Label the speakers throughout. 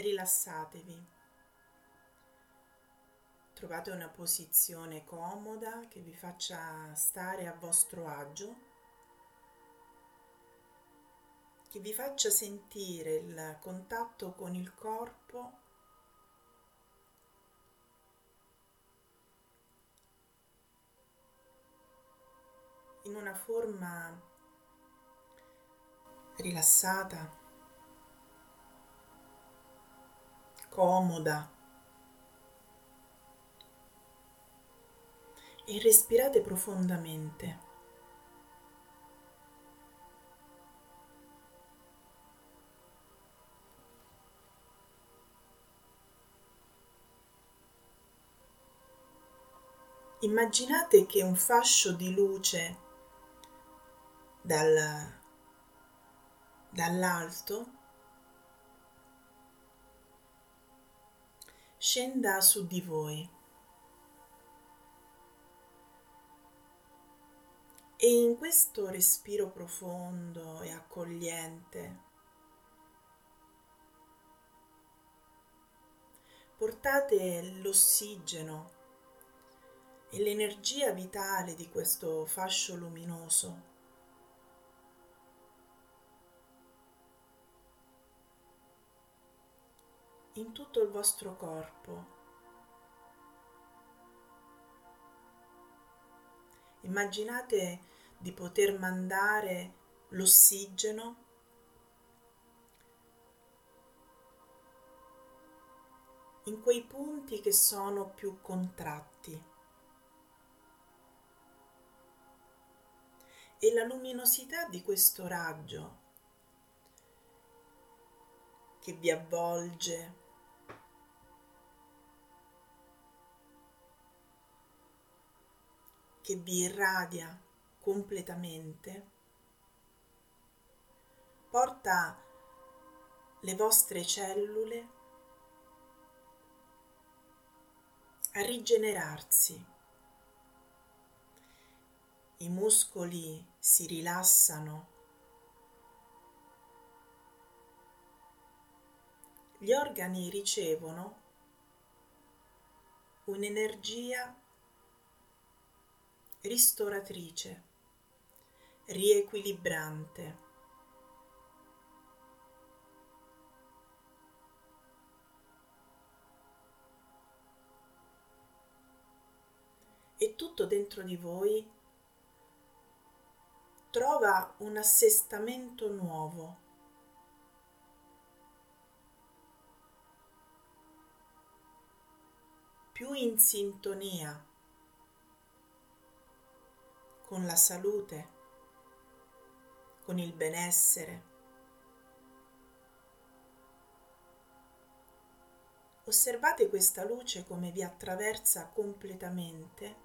Speaker 1: rilassatevi. Trovate una posizione comoda che vi faccia stare a vostro agio, che vi faccia sentire il contatto con il corpo in una forma rilassata, comoda. e respirate profondamente. Immaginate che un fascio di luce dal, dall'alto scenda su di voi. E in questo respiro profondo e accogliente portate l'ossigeno e l'energia vitale di questo fascio luminoso in tutto il vostro corpo. Immaginate di poter mandare l'ossigeno in quei punti che sono più contratti. E la luminosità di questo raggio che vi avvolge, che vi irradia completamente, porta le vostre cellule a rigenerarsi. I muscoli si rilassano. Gli organi ricevono un'energia ristoratrice riequilibrante. E tutto dentro di voi trova un assestamento nuovo. più in sintonia con la salute con il benessere. Osservate questa luce come vi attraversa completamente,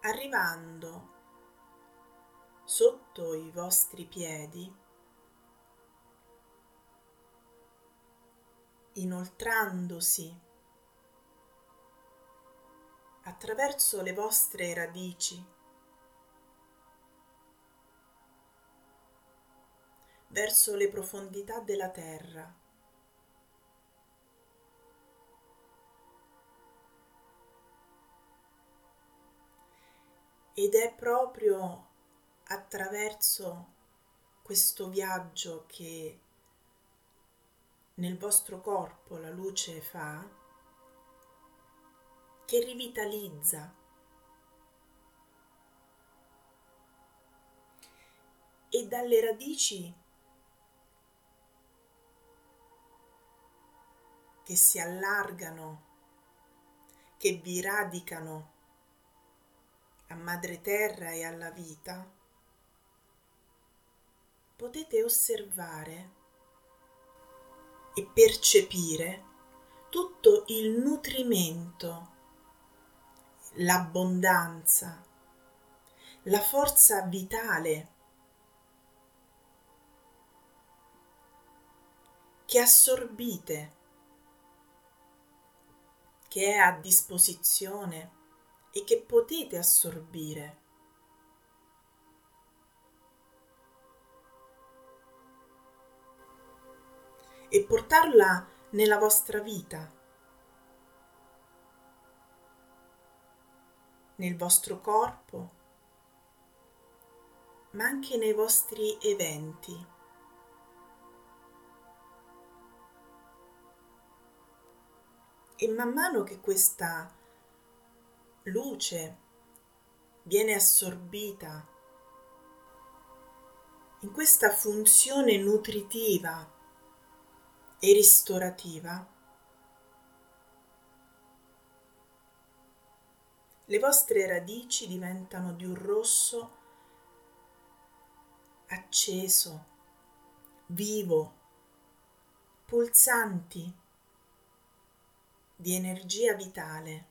Speaker 1: arrivando sotto i vostri piedi, inoltrandosi attraverso le vostre radici verso le profondità della terra. Ed è proprio attraverso questo viaggio che nel vostro corpo la luce fa, che rivitalizza. E dalle radici che si allargano, che vi radicano a madre terra e alla vita, potete osservare e percepire tutto il nutrimento, l'abbondanza, la forza vitale che assorbite che è a disposizione e che potete assorbire. e portarla nella vostra vita, nel vostro corpo, ma anche nei vostri eventi. E man mano che questa luce viene assorbita in questa funzione nutritiva e ristorativa, le vostre radici diventano di un rosso acceso, vivo, pulsanti di energia vitale.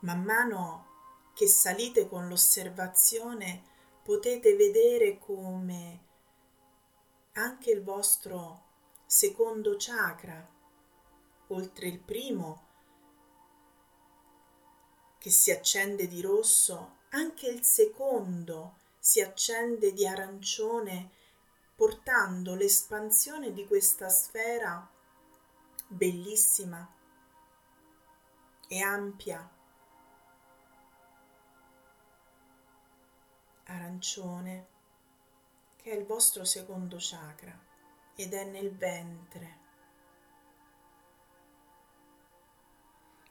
Speaker 1: Man mano che salite con l'osservazione potete vedere come anche il vostro secondo chakra, oltre il primo, che si accende di rosso, anche il secondo si accende di arancione, portando l'espansione di questa sfera bellissima e ampia, arancione, che è il vostro secondo chakra ed è nel ventre.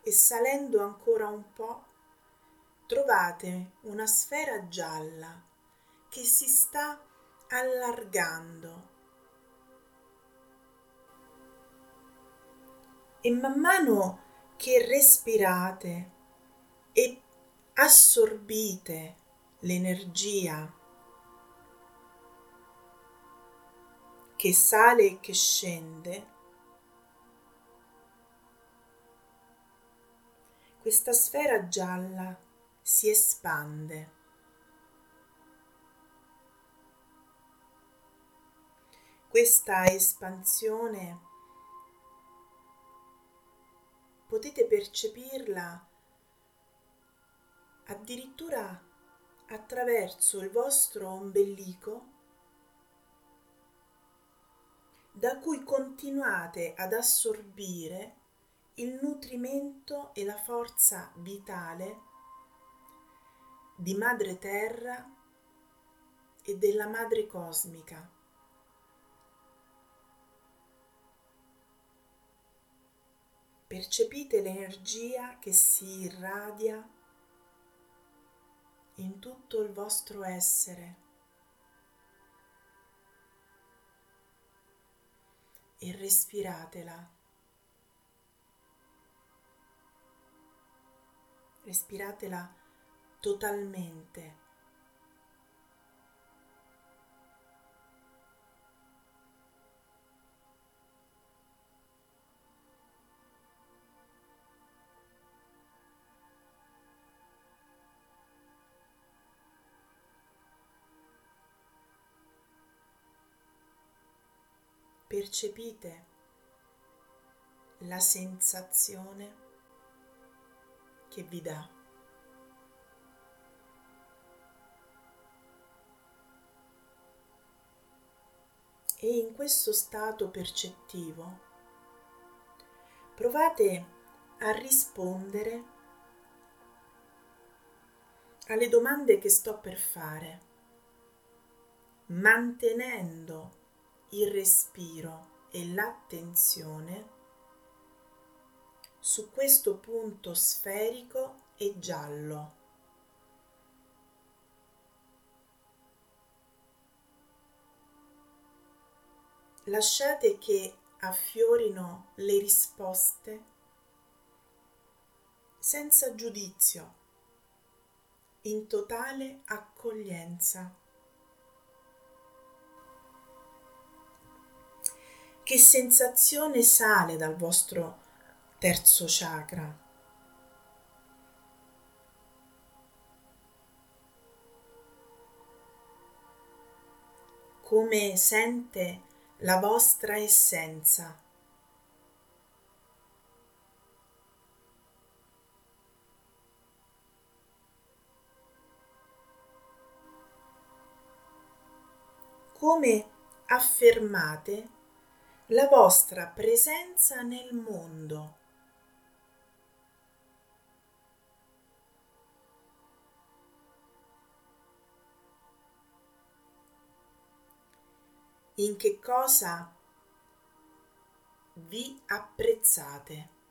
Speaker 1: e salendo ancora un po' trovate una sfera gialla che si sta allargando e man mano che respirate e assorbite l'energia che sale e che scende, questa sfera gialla si espande. Questa espansione potete percepirla addirittura attraverso il vostro ombelico da cui continuate ad assorbire il nutrimento e la forza vitale di Madre Terra e della Madre Cosmica. Percepite l'energia che si irradia in tutto il vostro essere e respiratela. respiratela totalmente. Percepite la sensazione che vi dà. E in questo stato percettivo provate a rispondere alle domande che sto per fare, mantenendo il respiro e l'attenzione su questo punto sferico e giallo. Lasciate che affiorino le risposte senza giudizio, in totale accoglienza. Che sensazione sale dal vostro terzo chakra. Come sente la vostra essenza. come affermate la vostra presenza nel mondo. In che cosa vi apprezzate?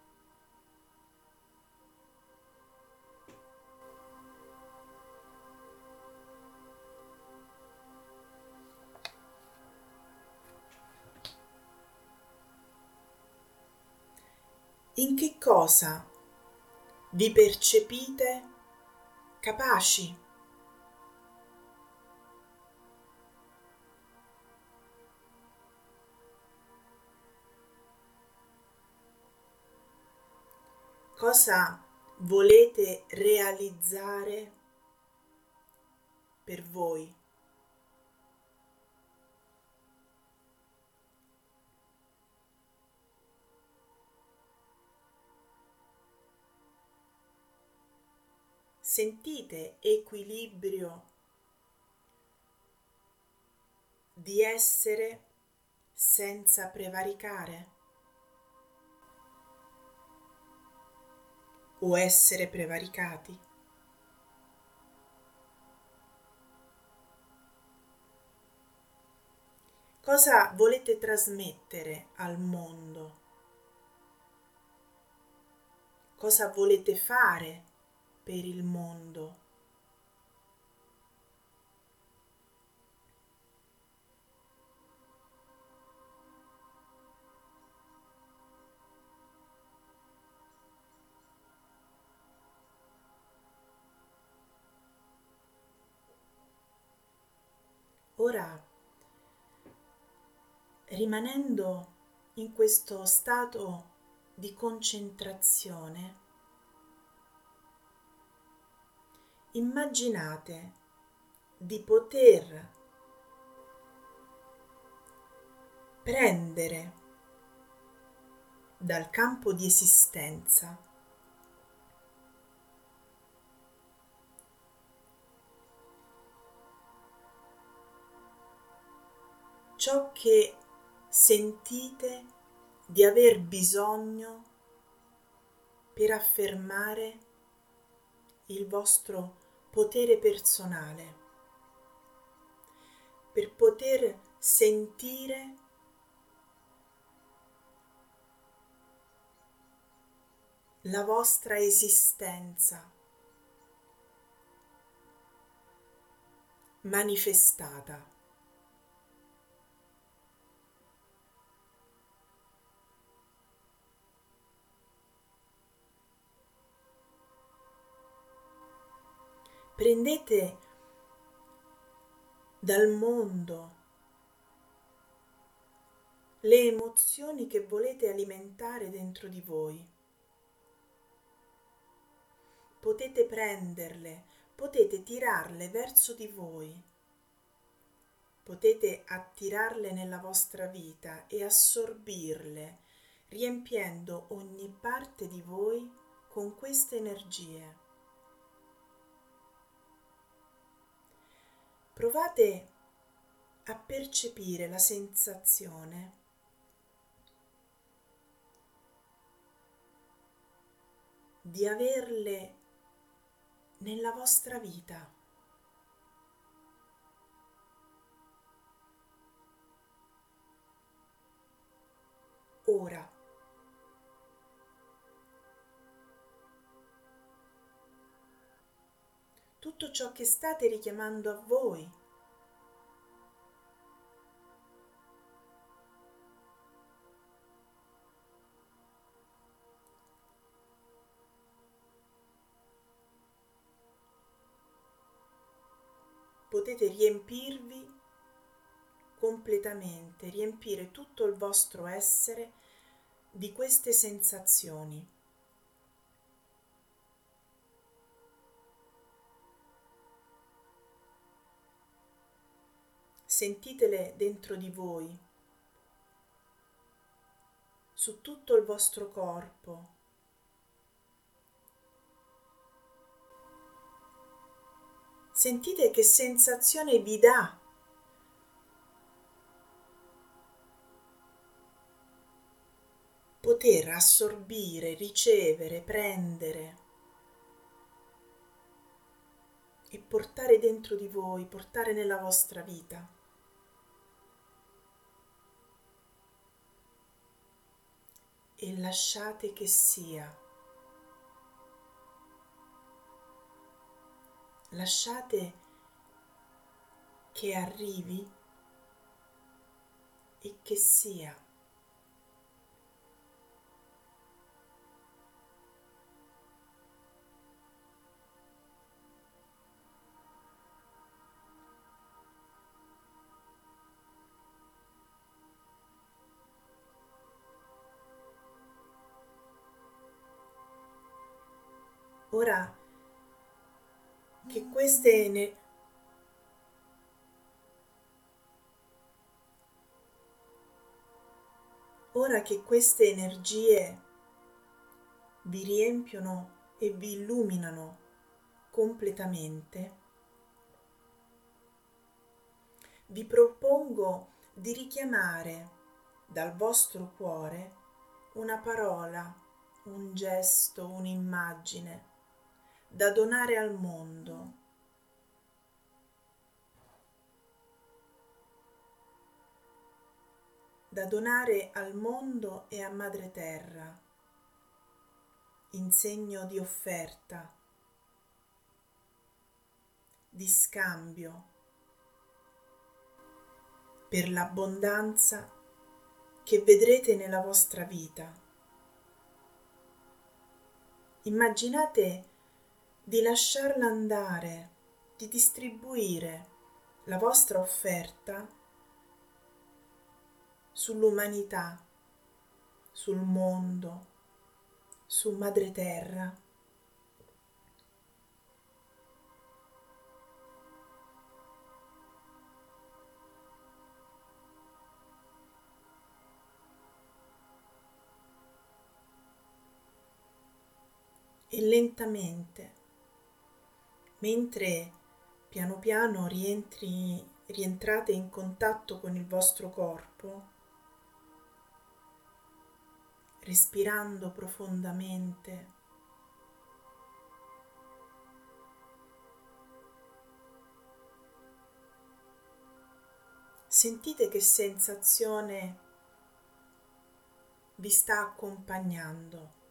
Speaker 1: In che cosa vi percepite capaci? Cosa volete realizzare per voi? Sentite equilibrio di essere senza prevaricare o essere prevaricati. Cosa volete trasmettere al mondo? Cosa volete fare per il mondo. Ora, rimanendo in questo stato di concentrazione, immaginate di poter prendere dal campo di esistenza ciò che sentite di aver bisogno per affermare il vostro potere personale, per poter sentire la vostra esistenza manifestata. Prendete dal mondo le emozioni che volete alimentare dentro di voi. Potete prenderle, potete tirarle verso di voi, potete attirarle nella vostra vita e assorbirle, riempiendo ogni parte di voi con queste energie. Provate a percepire la sensazione di averle nella vostra vita. Ora. Tutto ciò che state richiamando a voi. Potete riempirvi completamente, riempire tutto il vostro essere di queste sensazioni. sentitele dentro di voi, su tutto il vostro corpo. Sentite che sensazione vi dà poter assorbire, ricevere, prendere e portare dentro di voi, portare nella vostra vita. E lasciate che sia. Lasciate che arrivi e che sia. Ora che queste ne- ora che queste energie vi riempiono e vi illuminano completamente, vi propongo di richiamare dal vostro cuore una parola, un gesto, un'immagine da donare al mondo. da donare al mondo e a Madre Terra in segno di offerta, di scambio per l'abbondanza che vedrete nella vostra vita. Immaginate di lasciarla andare, di distribuire la vostra offerta sull'umanità, sul mondo, su Madre Terra. E lentamente mentre piano piano rientri, rientrate in contatto con il vostro corpo, respirando profondamente. Sentite che sensazione vi sta accompagnando.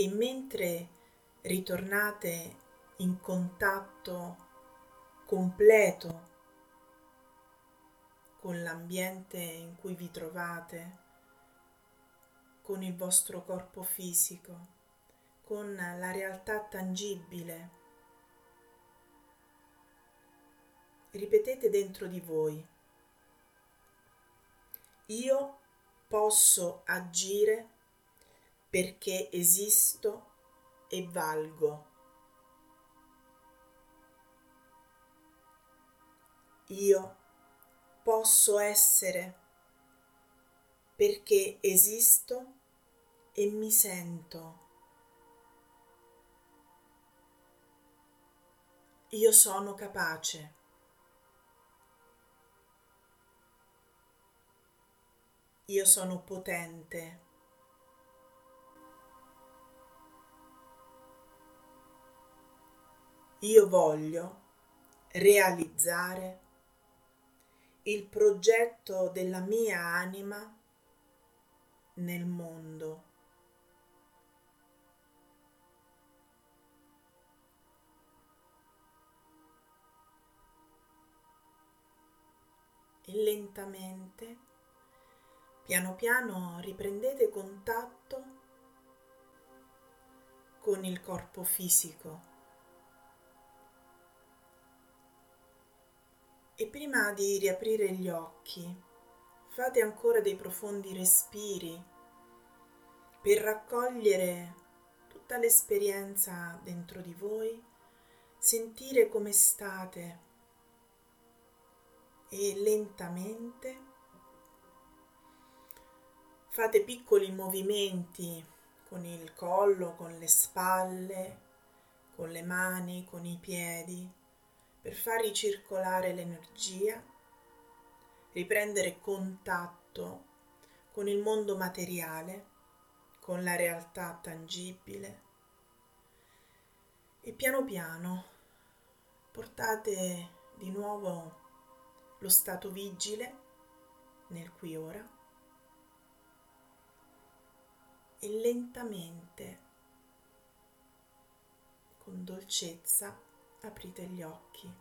Speaker 1: E mentre ritornate in contatto completo con l'ambiente in cui vi trovate, con il vostro corpo fisico, con la realtà tangibile. Ripetete dentro di voi, io posso agire perché esisto e valgo. Io posso essere perché esisto e mi sento. Io sono capace. Io sono potente. Io voglio realizzare il progetto della mia anima nel mondo. E lentamente, piano piano, riprendete contatto con il corpo fisico. E prima di riaprire gli occhi, fate ancora dei profondi respiri per raccogliere tutta l'esperienza dentro di voi, sentire come state e lentamente fate piccoli movimenti con il collo, con le spalle, con le mani, con i piedi, per far ricircolare l'energia, riprendere contatto con il mondo materiale, con la realtà tangibile. E piano piano portate di nuovo lo stato vigile nel qui ora e lentamente, con dolcezza, aprite gli occhi.